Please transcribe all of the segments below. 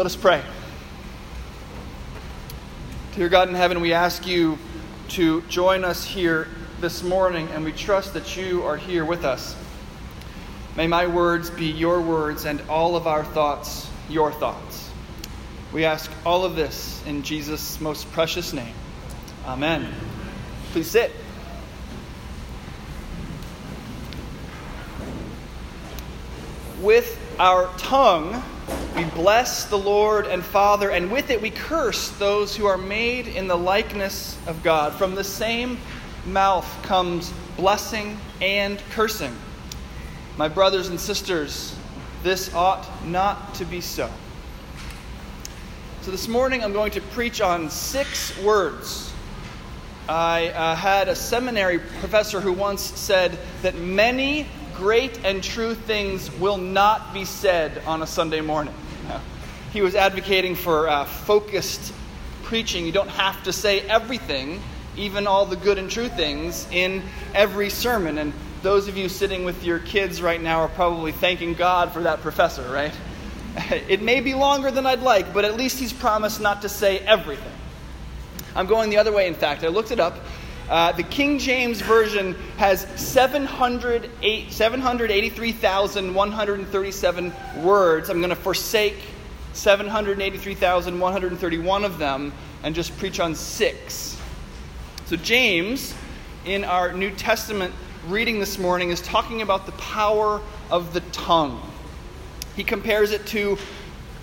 Let us pray. Dear God in heaven, we ask you to join us here this morning, and we trust that you are here with us. May my words be your words and all of our thoughts your thoughts. We ask all of this in Jesus' most precious name. Amen. Please sit. With our tongue, we bless the Lord and Father, and with it we curse those who are made in the likeness of God. From the same mouth comes blessing and cursing. My brothers and sisters, this ought not to be so. So, this morning I'm going to preach on six words. I uh, had a seminary professor who once said that many great and true things will not be said on a Sunday morning. He was advocating for uh, focused preaching. You don't have to say everything, even all the good and true things, in every sermon. And those of you sitting with your kids right now are probably thanking God for that professor, right? It may be longer than I'd like, but at least he's promised not to say everything. I'm going the other way, in fact. I looked it up. Uh, the King James Version has 783,137 words. I'm going to forsake 783,131 of them and just preach on six. So, James, in our New Testament reading this morning, is talking about the power of the tongue. He compares it to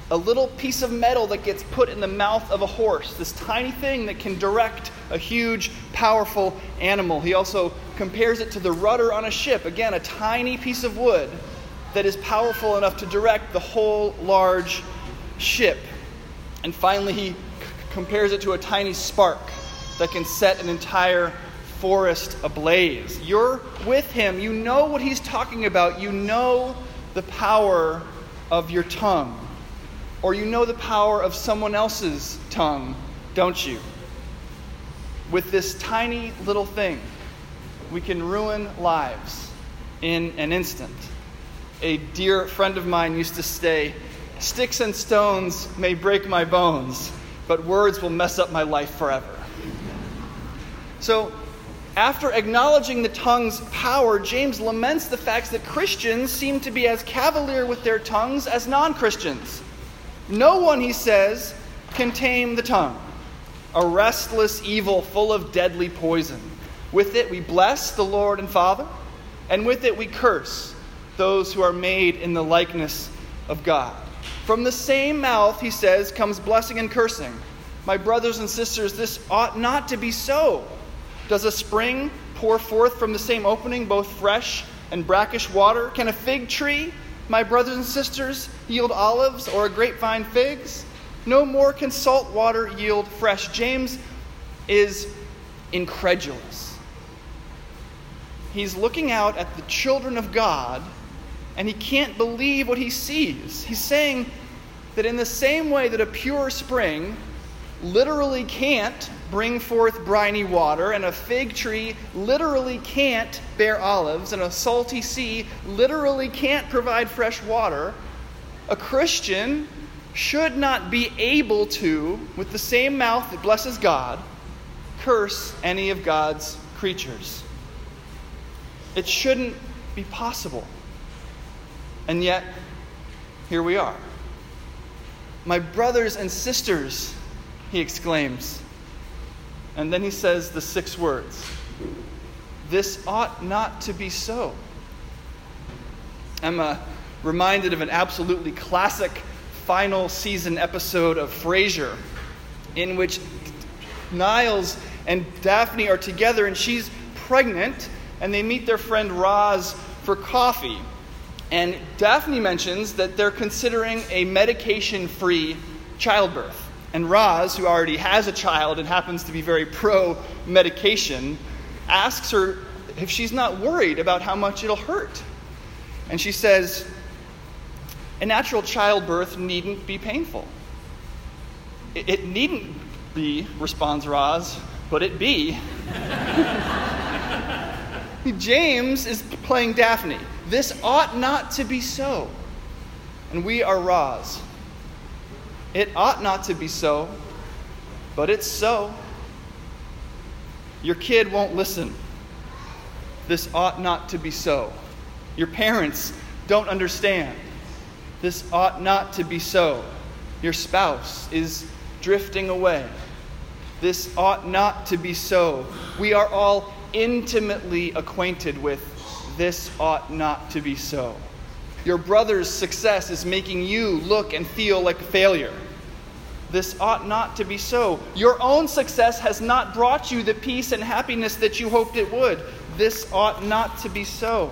a little piece of metal that gets put in the mouth of a horse, this tiny thing that can direct a huge, powerful animal. He also compares it to the rudder on a ship, again, a tiny piece of wood that is powerful enough to direct the whole large ship. And finally, he c- compares it to a tiny spark that can set an entire forest ablaze. You're with him, you know what he's talking about, you know the power of your tongue. Or you know the power of someone else's tongue, don't you? With this tiny little thing, we can ruin lives in an instant. A dear friend of mine used to say, Sticks and stones may break my bones, but words will mess up my life forever. So, after acknowledging the tongue's power, James laments the fact that Christians seem to be as cavalier with their tongues as non Christians. No one, he says, can tame the tongue, a restless evil full of deadly poison. With it we bless the Lord and Father, and with it we curse those who are made in the likeness of God. From the same mouth, he says, comes blessing and cursing. My brothers and sisters, this ought not to be so. Does a spring pour forth from the same opening both fresh and brackish water? Can a fig tree, my brothers and sisters, yield olives or a grapevine figs? No more can salt water yield fresh. James is incredulous. He's looking out at the children of God and he can't believe what he sees. He's saying that in the same way that a pure spring literally can't bring forth briny water, and a fig tree literally can't bear olives, and a salty sea literally can't provide fresh water, a Christian should not be able to, with the same mouth that blesses God, curse any of God's creatures. It shouldn't be possible. And yet, here we are. My brothers and sisters, he exclaims. And then he says the six words This ought not to be so. I'm reminded of an absolutely classic final season episode of Frasier in which Niles and Daphne are together and she's pregnant and they meet their friend Roz for coffee. And Daphne mentions that they're considering a medication free childbirth. And Roz, who already has a child and happens to be very pro medication, asks her if she's not worried about how much it'll hurt. And she says, A natural childbirth needn't be painful. It, it needn't be, responds Roz, but it be. James is playing Daphne. This ought not to be so. And we are Roz. It ought not to be so, but it's so. Your kid won't listen. This ought not to be so. Your parents don't understand. This ought not to be so. Your spouse is drifting away. This ought not to be so. We are all intimately acquainted with this ought not to be so. Your brother's success is making you look and feel like a failure. This ought not to be so. Your own success has not brought you the peace and happiness that you hoped it would. This ought not to be so.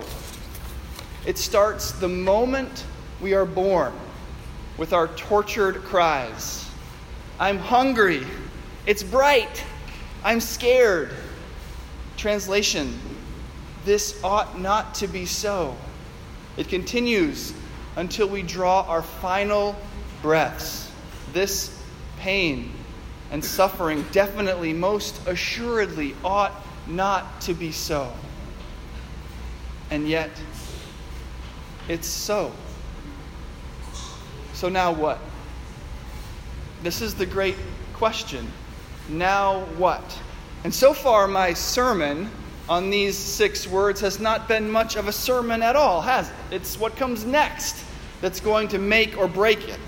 It starts the moment we are born with our tortured cries I'm hungry. It's bright. I'm scared. Translation This ought not to be so. It continues until we draw our final breaths. This pain and suffering definitely, most assuredly, ought not to be so. And yet, it's so. So now what? This is the great question. Now what? And so far, my sermon on these six words has not been much of a sermon at all, has it? It's what comes next that's going to make or break it.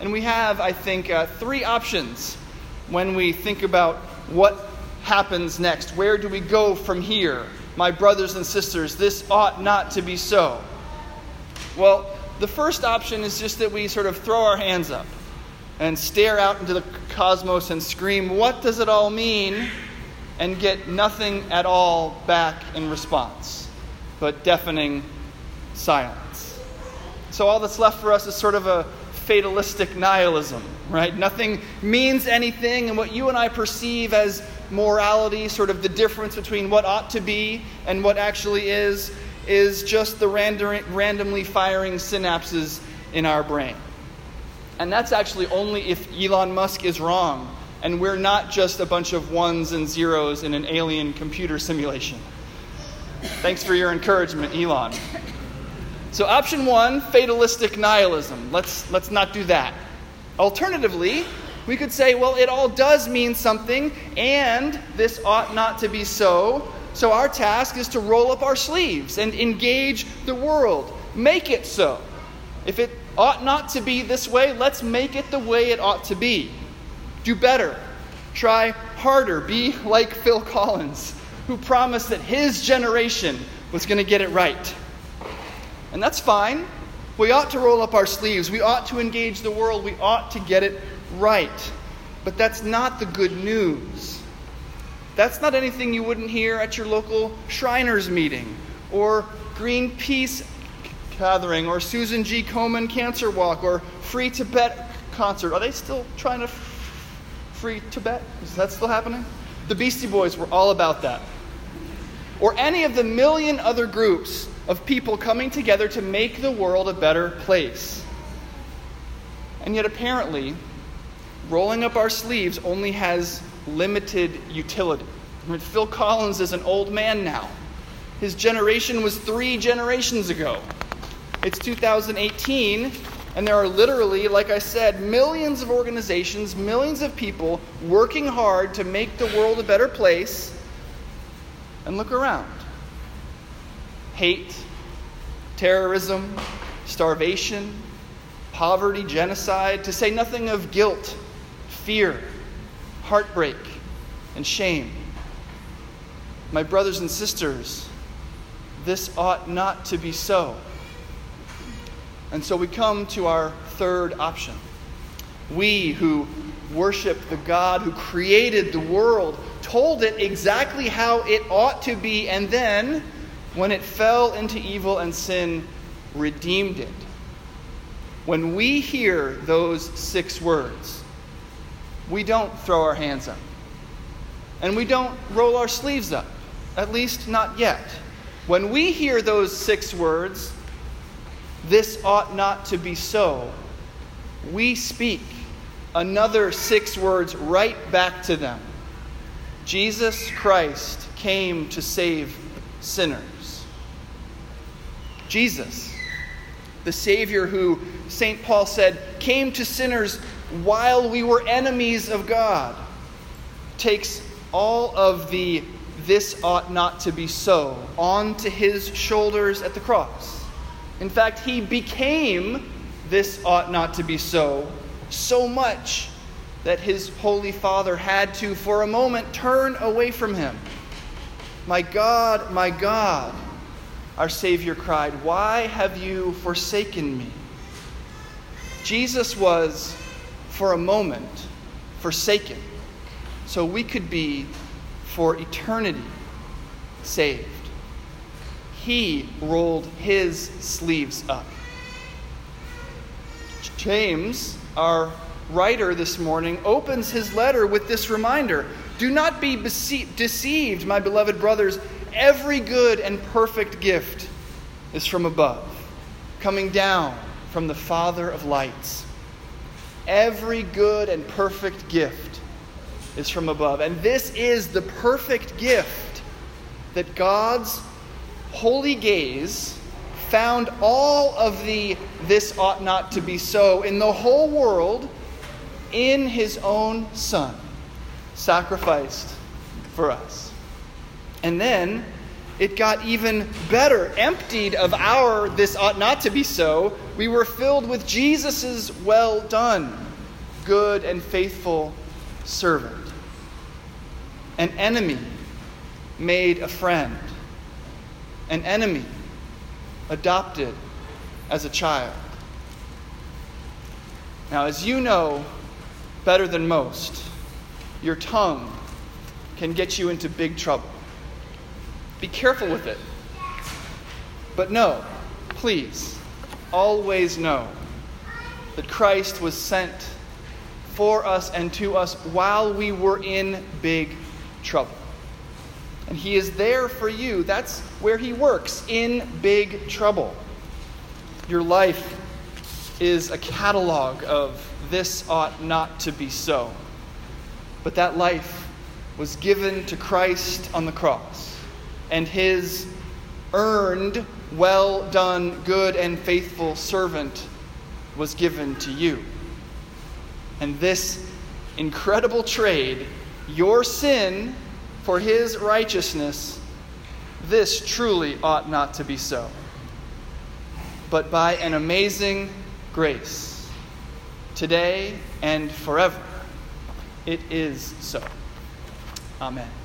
And we have, I think, uh, three options when we think about what happens next. Where do we go from here? My brothers and sisters, this ought not to be so. Well, the first option is just that we sort of throw our hands up and stare out into the cosmos and scream, What does it all mean? And get nothing at all back in response, but deafening silence. So all that's left for us is sort of a fatalistic nihilism, right? Nothing means anything, and what you and I perceive as morality, sort of the difference between what ought to be and what actually is, is just the random, randomly firing synapses in our brain. And that's actually only if Elon Musk is wrong and we're not just a bunch of ones and zeros in an alien computer simulation. Thanks for your encouragement, Elon. So, option one fatalistic nihilism. Let's, let's not do that. Alternatively, we could say, well, it all does mean something, and this ought not to be so. So, our task is to roll up our sleeves and engage the world. Make it so. If it ought not to be this way, let's make it the way it ought to be. Do better. Try harder. Be like Phil Collins, who promised that his generation was going to get it right. And that's fine. We ought to roll up our sleeves. We ought to engage the world. We ought to get it right. But that's not the good news. That's not anything you wouldn't hear at your local Shriners meeting or Greenpeace gathering or Susan G. Komen Cancer Walk or Free Tibet concert. Are they still trying to free Tibet? Is that still happening? The Beastie Boys were all about that. Or any of the million other groups of people coming together to make the world a better place. And yet, apparently, rolling up our sleeves only has limited utility. I mean, Phil Collins is an old man now. His generation was three generations ago. It's 2018, and there are literally, like I said, millions of organizations, millions of people working hard to make the world a better place. And look around hate, terrorism, starvation, poverty, genocide, to say nothing of guilt, fear, heartbreak, and shame. My brothers and sisters, this ought not to be so. And so we come to our third option. We who worship the God who created the world, told it exactly how it ought to be, and then, when it fell into evil and sin, redeemed it. When we hear those six words, we don't throw our hands up. And we don't roll our sleeves up, at least not yet. When we hear those six words, this ought not to be so, we speak another six words right back to them Jesus Christ came to save sinners. Jesus, the Savior who St. Paul said came to sinners while we were enemies of God, takes all of the this ought not to be so onto his shoulders at the cross. In fact, he became this ought not to be so so much that his holy father had to, for a moment, turn away from him. My God, my God, our Savior cried, Why have you forsaken me? Jesus was, for a moment, forsaken so we could be, for eternity, saved. He rolled his sleeves up. James, our writer this morning, opens his letter with this reminder Do not be deceived, my beloved brothers. Every good and perfect gift is from above, coming down from the Father of lights. Every good and perfect gift is from above. And this is the perfect gift that God's holy gaze found all of the this ought not to be so in the whole world in his own Son, sacrificed for us. And then it got even better. Emptied of our this ought not to be so, we were filled with Jesus' well done, good and faithful servant. An enemy made a friend, an enemy adopted as a child. Now, as you know better than most, your tongue can get you into big trouble. Be careful with it. But know, please, always know that Christ was sent for us and to us while we were in big trouble. And He is there for you. That's where He works, in big trouble. Your life is a catalog of this ought not to be so. But that life was given to Christ on the cross, and His earned, well done, good and faithful servant was given to you. And this incredible trade your sin for his righteousness, this truly ought not to be so. But by an amazing grace, today and forever, it is so. Amen.